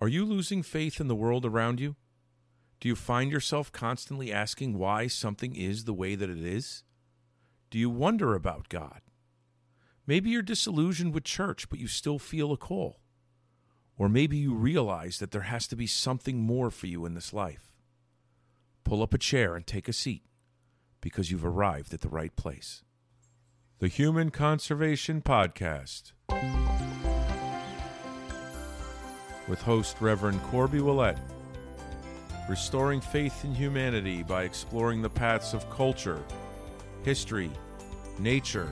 Are you losing faith in the world around you? Do you find yourself constantly asking why something is the way that it is? Do you wonder about God? Maybe you're disillusioned with church, but you still feel a call. Or maybe you realize that there has to be something more for you in this life. Pull up a chair and take a seat because you've arrived at the right place. The Human Conservation Podcast with host Reverend Corby Ouellette, restoring faith in humanity by exploring the paths of culture, history, nature,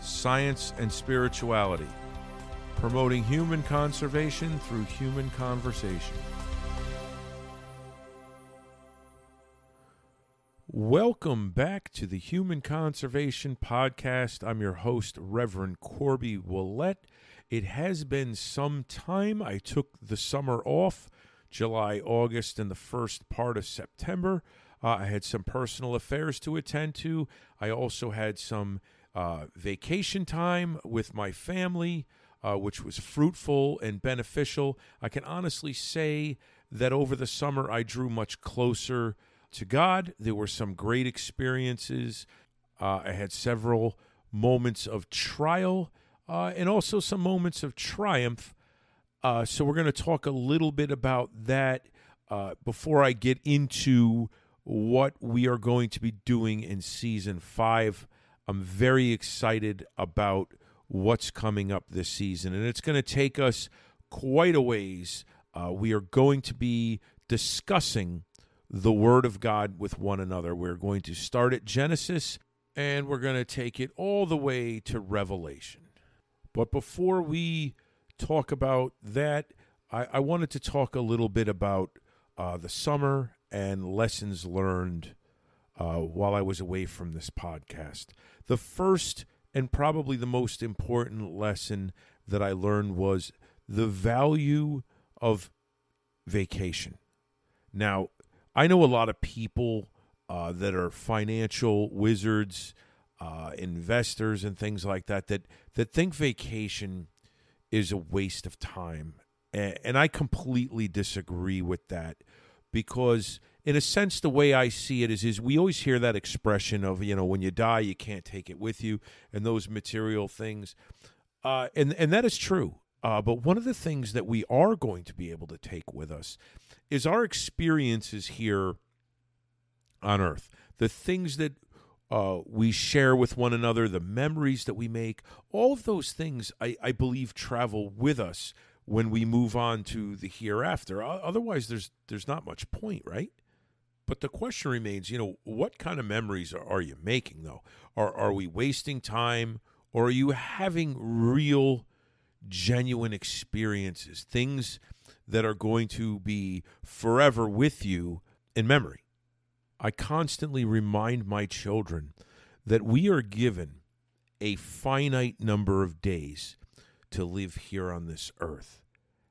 science, and spirituality, promoting human conservation through human conversation. Welcome back to the Human Conservation Podcast. I'm your host, Reverend Corby Ouellette. It has been some time. I took the summer off, July, August, and the first part of September. Uh, I had some personal affairs to attend to. I also had some uh, vacation time with my family, uh, which was fruitful and beneficial. I can honestly say that over the summer I drew much closer to God. There were some great experiences. Uh, I had several moments of trial uh, and also some moments of triumph. Uh, so we're going to talk a little bit about that uh, before I get into what we are going to be doing in season five. I'm very excited about what's coming up this season, and it's going to take us quite a ways. Uh, we are going to be discussing the Word of God with one another. We're going to start at Genesis and we're going to take it all the way to Revelation. But before we talk about that, I, I wanted to talk a little bit about uh, the summer and lessons learned uh, while I was away from this podcast. The first and probably the most important lesson that I learned was the value of vacation. Now, I know a lot of people uh, that are financial wizards, uh, investors, and things like that that that think vacation is a waste of time, and, and I completely disagree with that because in a sense the way i see it is is we always hear that expression of you know when you die you can't take it with you and those material things. Uh, and and that is true. Uh, but one of the things that we are going to be able to take with us is our experiences here on earth. The things that uh, we share with one another the memories that we make all of those things I, I believe travel with us when we move on to the hereafter. Otherwise, there's there's not much point, right? But the question remains, you know, what kind of memories are, are you making though? Are are we wasting time, or are you having real, genuine experiences, things that are going to be forever with you in memory? I constantly remind my children that we are given a finite number of days to live here on this earth.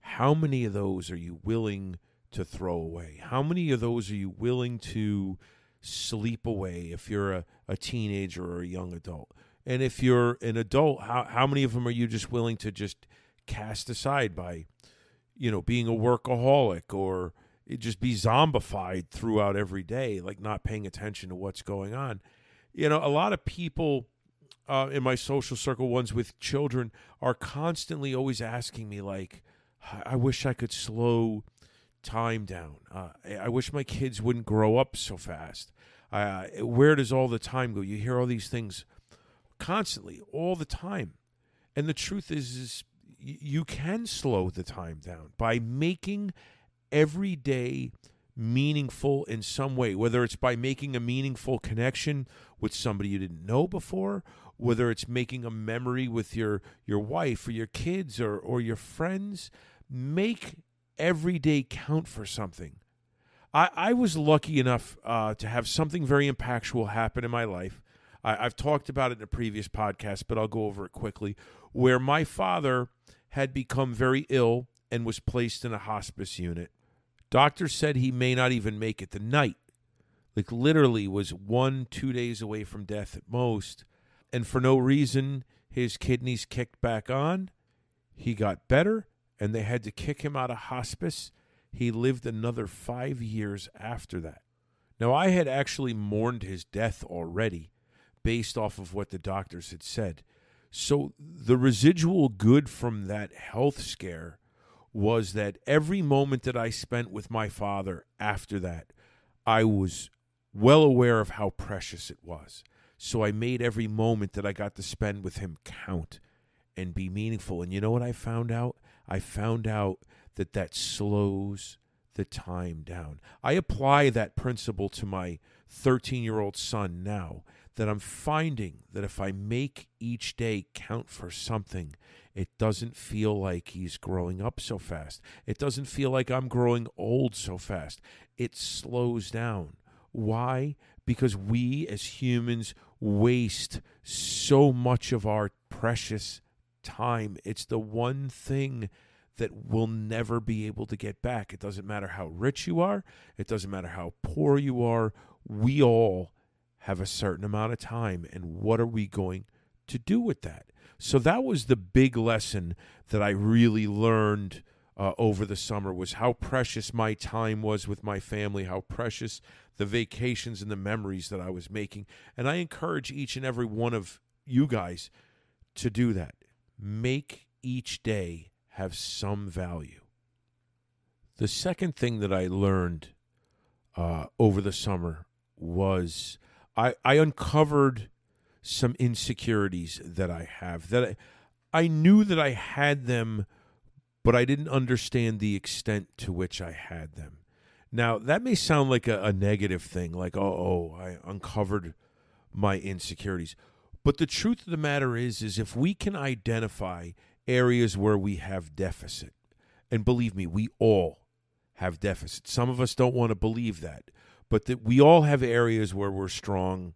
How many of those are you willing to throw away? How many of those are you willing to sleep away if you're a, a teenager or a young adult? And if you're an adult, how, how many of them are you just willing to just cast aside by, you know, being a workaholic or just be zombified throughout every day, like not paying attention to what's going on? You know, a lot of people uh, in my social circle, ones with children, are constantly always asking me, like, I wish I could slow time down. Uh, I wish my kids wouldn't grow up so fast. Uh, where does all the time go? You hear all these things constantly, all the time. And the truth is, is you can slow the time down by making every day meaningful in some way, whether it's by making a meaningful connection with somebody you didn't know before, whether it's making a memory with your, your wife or your kids or, or your friends make every day count for something. I, I was lucky enough uh, to have something very impactful happen in my life. I, I've talked about it in a previous podcast, but I'll go over it quickly. Where my father had become very ill and was placed in a hospice unit. Doctors said he may not even make it the night. Like literally was one, two days away from death at most. And for no reason, his kidneys kicked back on. He got better and they had to kick him out of hospice, he lived another five years after that. Now, I had actually mourned his death already based off of what the doctors had said. So, the residual good from that health scare was that every moment that I spent with my father after that, I was well aware of how precious it was. So I made every moment that I got to spend with him count and be meaningful. And you know what I found out? I found out that that slows the time down. I apply that principle to my 13 year old son now that I'm finding that if I make each day count for something, it doesn't feel like he's growing up so fast. It doesn't feel like I'm growing old so fast. It slows down. Why? Because we as humans waste so much of our precious time. It's the one thing that we'll never be able to get back. It doesn't matter how rich you are, it doesn't matter how poor you are. We all have a certain amount of time. And what are we going to do with that? So that was the big lesson that I really learned uh, over the summer was how precious my time was with my family, how precious the vacations and the memories that I was making. And I encourage each and every one of you guys to do that. Make each day have some value. The second thing that I learned uh, over the summer was I, I uncovered some insecurities that I have that I, I knew that I had them, but I didn't understand the extent to which I had them. Now that may sound like a, a negative thing, like oh, oh, I uncovered my insecurities. But the truth of the matter is, is if we can identify areas where we have deficit. And believe me, we all have deficits. Some of us don't want to believe that, but that we all have areas where we're strong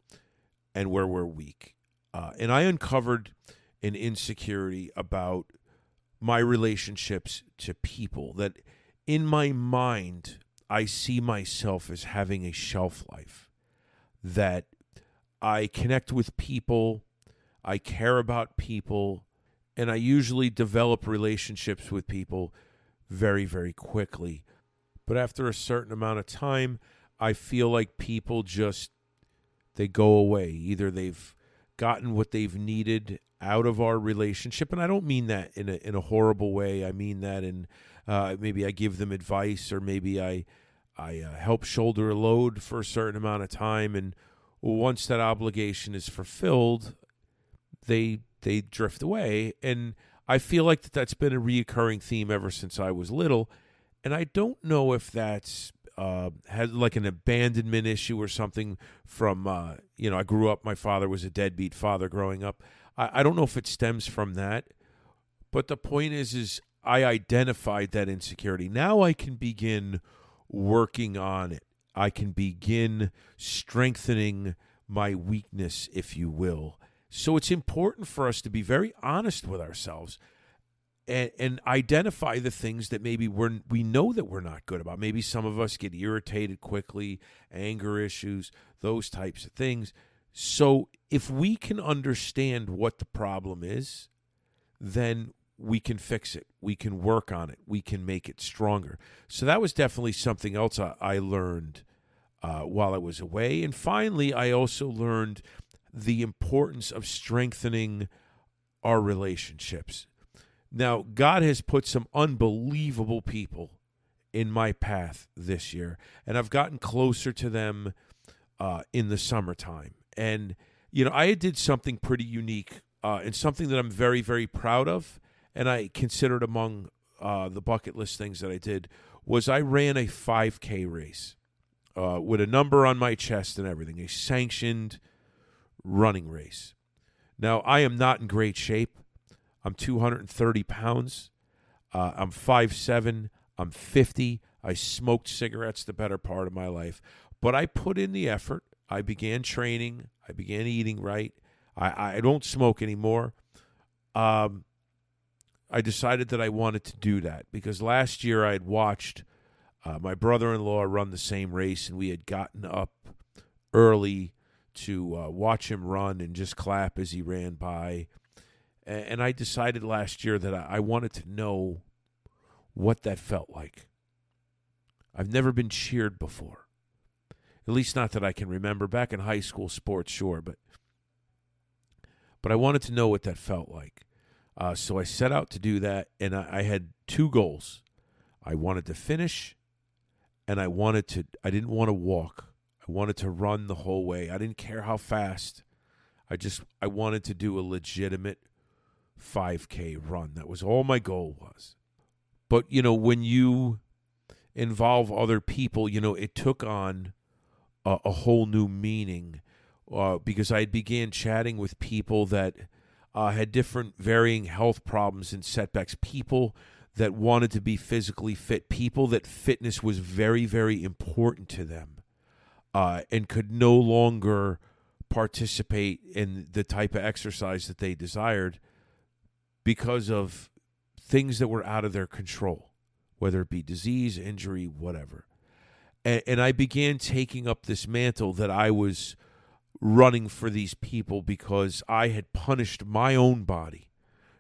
and where we're weak. Uh, and I uncovered an insecurity about my relationships to people that in my mind, I see myself as having a shelf life, that I connect with people, I care about people, and I usually develop relationships with people very, very quickly. But after a certain amount of time, I feel like people just they go away. Either they've gotten what they've needed out of our relationship, and I don't mean that in a in a horrible way. I mean that in uh, maybe I give them advice, or maybe I I uh, help shoulder a load for a certain amount of time, and once that obligation is fulfilled, they they drift away. And I feel like that that's been a reoccurring theme ever since I was little. And I don't know if that's uh, had like an abandonment issue or something from, uh, you know, I grew up, my father was a deadbeat father growing up. I, I don't know if it stems from that. But the point is, is I identified that insecurity. Now I can begin working on it. I can begin strengthening my weakness, if you will. So it's important for us to be very honest with ourselves and, and identify the things that maybe we're we know that we're not good about. Maybe some of us get irritated quickly, anger issues, those types of things. So if we can understand what the problem is, then we can fix it. We can work on it. We can make it stronger. So that was definitely something else I, I learned uh, while I was away. And finally, I also learned the importance of strengthening our relationships. Now, God has put some unbelievable people in my path this year, and I've gotten closer to them uh, in the summertime. And, you know, I did something pretty unique uh, and something that I'm very, very proud of, and I considered among uh, the bucket list things that I did was I ran a 5K race uh, with a number on my chest and everything, a sanctioned running race. Now, I am not in great shape. I'm 230 pounds. Uh, I'm 5'7. I'm 50. I smoked cigarettes the better part of my life. But I put in the effort. I began training. I began eating right. I, I don't smoke anymore. Um, I decided that I wanted to do that because last year I had watched uh, my brother in law run the same race, and we had gotten up early to uh, watch him run and just clap as he ran by. And I decided last year that I wanted to know what that felt like. I've never been cheered before. At least not that I can remember. Back in high school sports, sure, but but I wanted to know what that felt like. Uh, so I set out to do that, and I, I had two goals. I wanted to finish, and I wanted to. I didn't want to walk. I wanted to run the whole way. I didn't care how fast. I just I wanted to do a legitimate 5K run. That was all my goal was. But you know, when you involve other people, you know, it took on a, a whole new meaning uh, because I began chatting with people that uh, had different varying health problems and setbacks, people that wanted to be physically fit, people that fitness was very, very important to them uh, and could no longer participate in the type of exercise that they desired because of things that were out of their control, whether it be disease, injury, whatever. And, and I began taking up this mantle that I was running for these people because I had punished my own body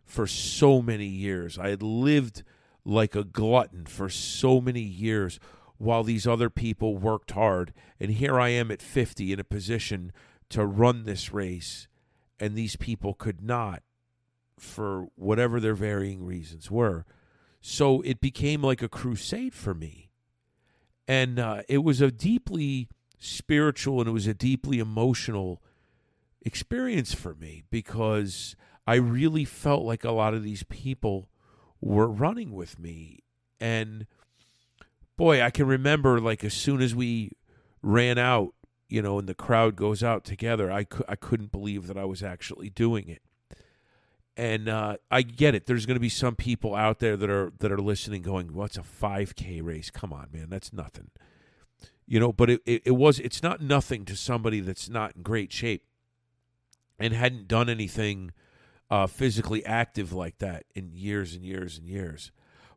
for so many years. I had lived like a glutton for so many years while these other people worked hard. And here I am at 50 in a position to run this race, and these people could not for whatever their varying reasons were. So it became like a crusade for me. And uh, it was a deeply spiritual and it was a deeply emotional experience for me because I really felt like a lot of these people were running with me. And boy, I can remember like as soon as we ran out, you know, and the crowd goes out together, I, cu- I couldn't believe that I was actually doing it and uh, I get it. There's going to be some people out there that are that are listening, going, "What's a 5K race? Come on, man, that's nothing." You know, but it, it, it was it's not nothing to somebody that's not in great shape and hadn't done anything uh, physically active like that in years and years and years.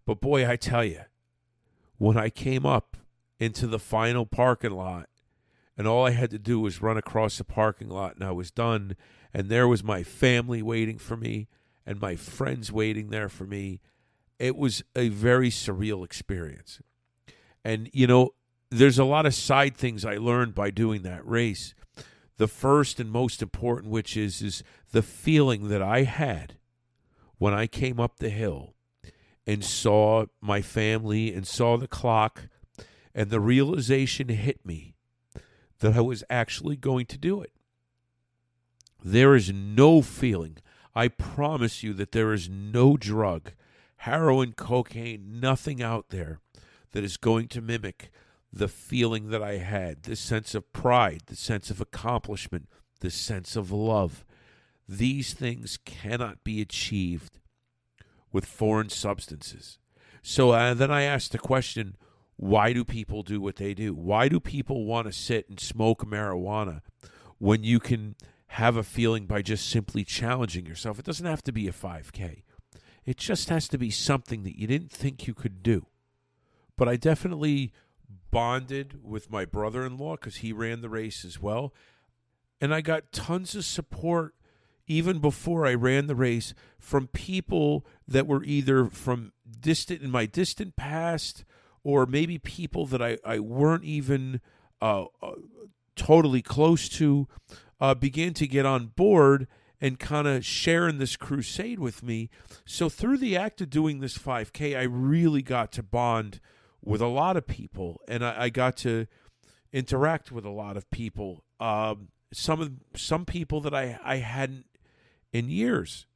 But boy, I tell you, when I came up into the final parking lot, and all I had to do was run across the parking lot, and I was done and there was my family waiting for me and my friends waiting there for me. It was a very surreal experience. And, you know, there's a lot of side things I learned by doing that race. The first and most important, which is, is the feeling that I had when I came up the hill and saw my family and saw the clock, and the realization hit me that I was actually going to do it. There is no feeling. I promise you that there is no drug, heroin, cocaine, nothing out there that is going to mimic the feeling that I had the sense of pride, the sense of accomplishment, the sense of love. These things cannot be achieved with foreign substances. So uh, then I asked the question why do people do what they do? Why do people want to sit and smoke marijuana when you can have a feeling by just simply challenging yourself. It doesn't have to be a 5K, it just has to be something that you didn't think you could do. But I definitely bonded with my brother in law because he ran the race as well. And I got tons of support even before I ran the race from people that were either from distant in my distant past or maybe people that I, I weren't even uh, uh, totally close to uh, began to get on board and kind of sharing this crusade with me. So through the act of doing this 5K, I really got to bond with a lot of people, and I, I got to interact with a lot of people. Um, some of some people that I I hadn't in years.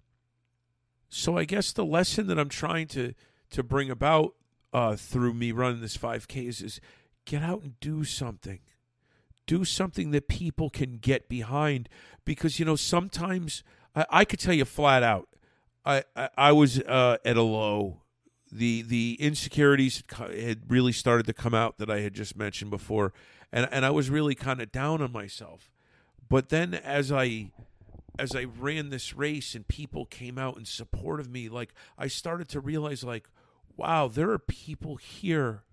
So I guess the lesson that I'm trying to to bring about uh, through me running this 5K is, is get out and do something. Do something that people can get behind because you know sometimes I, I could tell you flat out I I, I was uh, at a low. The the insecurities had really started to come out that I had just mentioned before and and I was really kind of down on myself. But then as I as I ran this race and people came out in support of me like I started to realize like wow there are people here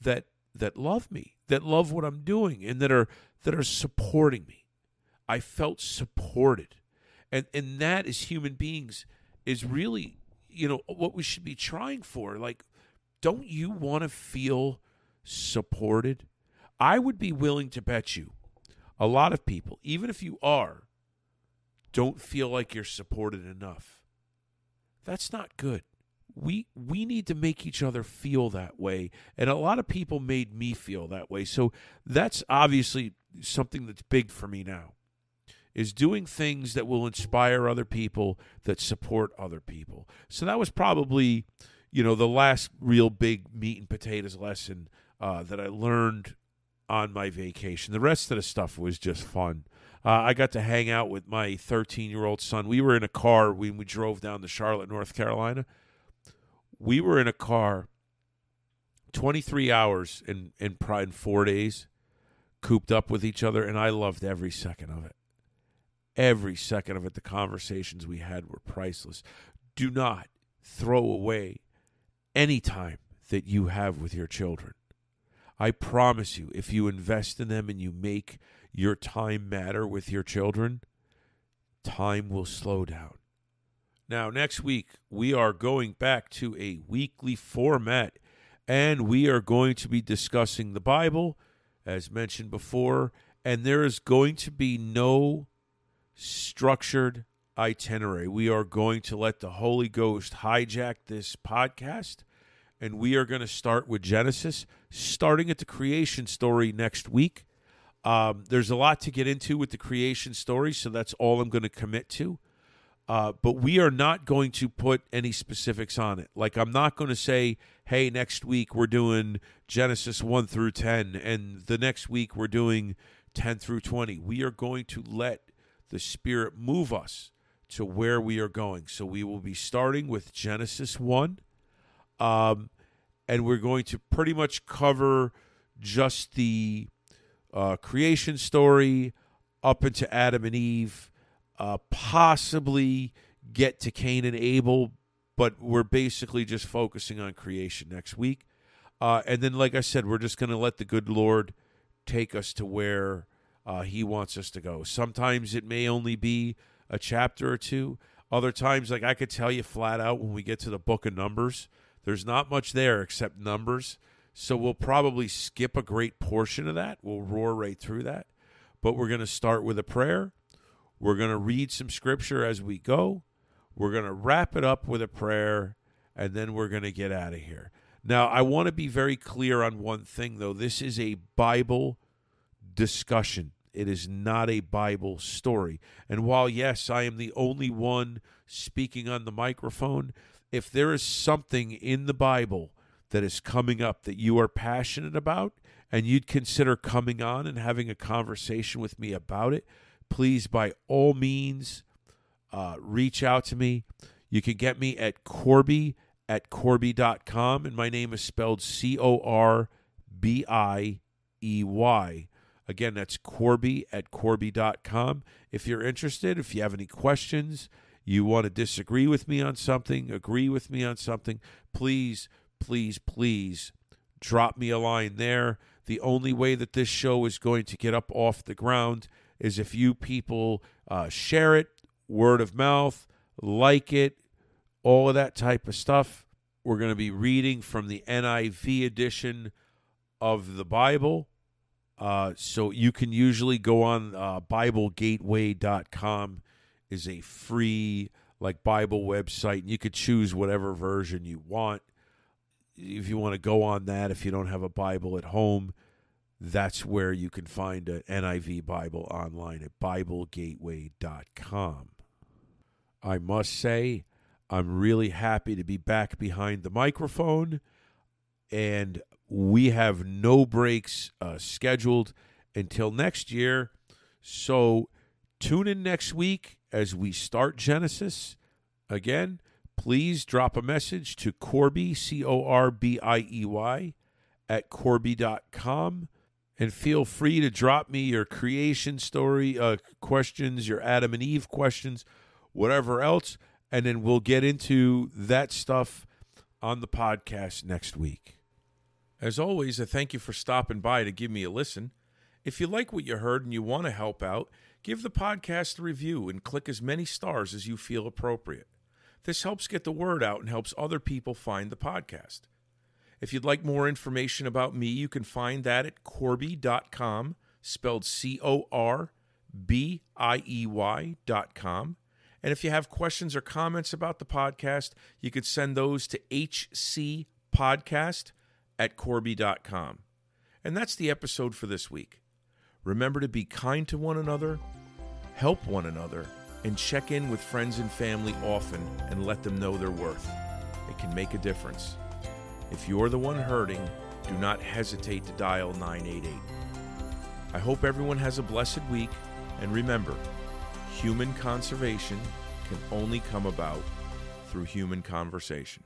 that that love me, that love what I'm doing, and that are that are supporting me. I felt supported, and and that as human beings is really you know what we should be trying for. Like, don't you want to feel supported? I would be willing to bet you a lot of people, even if you are, don't feel like you're supported enough. That's not good. We we need to make each other feel that way. And a lot of people made me feel that way. So that's obviously something that's big for me now. Is doing things that will inspire other people that support other people. So that was probably, you know, the last real big meat and potatoes lesson uh, that I learned on my vacation. The rest of the stuff was just fun. Uh, I got to hang out with my 13 year old son. We were in a car when we drove down to Charlotte, North Carolina. We were in a car 23 hours in, in, in four days, cooped up with each other, and I loved every second of it. Every second of it. The conversations we had were priceless. Do not throw away any time that you have with your children. I promise you, if you invest in them and you make your time matter with your children, time will slow down. Now, next week, we are going back to a weekly format and we are going to be discussing the Bible, as mentioned before, and there is going to be no structured itinerary. We are going to let the Holy Ghost hijack this podcast and we are going to start with Genesis, starting at the creation story next week. Um, there's a lot to get into with the creation story, so that's all I'm going to commit to. Uh, but we are not going to put any specifics on it. Like, I'm not going to say, hey, next week we're doing Genesis 1 through 10, and the next week we're doing 10 through 20. We are going to let the Spirit move us to where we are going. So we will be starting with Genesis 1 um, and we're going to pretty much cover just the uh, creation story up into Adam and Eve, uh, possibly get to Cain and Abel, but we're basically just focusing on creation next week. Uh, and then, like I said, we're just going to let the good Lord take us to where uh, He wants us to go. Sometimes it may only be a chapter or two. Other times, like I could tell you flat out when we get to the book of Numbers, there's not much there except numbers. So we'll probably skip a great portion of that. We'll roar right through that. But we're going to start with a prayer. We're going to read some scripture as we go. We're going to wrap it up with a prayer, and then we're going to get out of here. Now, I want to be very clear on one thing, though. This is a Bible discussion, it is not a Bible story. And while, yes, I am the only one speaking on the microphone, if there is something in the Bible that is coming up that you are passionate about and you'd consider coming on and having a conversation with me about it, please, by all means, uh, reach out to me. You can get me at Corby at Corby.com, and my name is spelled C O R B I E Y. Again, that's Corby at Corby.com. If you're interested, if you have any questions, you want to disagree with me on something, agree with me on something, please, please, please drop me a line there. The only way that this show is going to get up off the ground is if you people uh, share it, word of mouth, like it, all of that type of stuff. We're going to be reading from the NIV edition of the Bible. Uh, so you can usually go on uh, BibleGateway.com is a free like Bible website, and you could choose whatever version you want. If you want to go on that, if you don't have a Bible at home, that's where you can find an NIV Bible online at BibleGateway.com. I must say, I'm really happy to be back behind the microphone, and we have no breaks uh, scheduled until next year. So tune in next week as we start Genesis. Again, please drop a message to Corby, C O R B I E Y, at Corby.com. And feel free to drop me your creation story uh, questions, your Adam and Eve questions, whatever else. And then we'll get into that stuff on the podcast next week. As always, I thank you for stopping by to give me a listen. If you like what you heard and you want to help out, give the podcast a review and click as many stars as you feel appropriate. This helps get the word out and helps other people find the podcast. If you'd like more information about me, you can find that at corby.com, spelled C O R B I E Y.com. And if you have questions or comments about the podcast, you could send those to hcpodcast at corby.com. And that's the episode for this week. Remember to be kind to one another, help one another, and check in with friends and family often and let them know their worth. It can make a difference. If you're the one hurting, do not hesitate to dial 988. I hope everyone has a blessed week, and remember, human conservation can only come about through human conversation.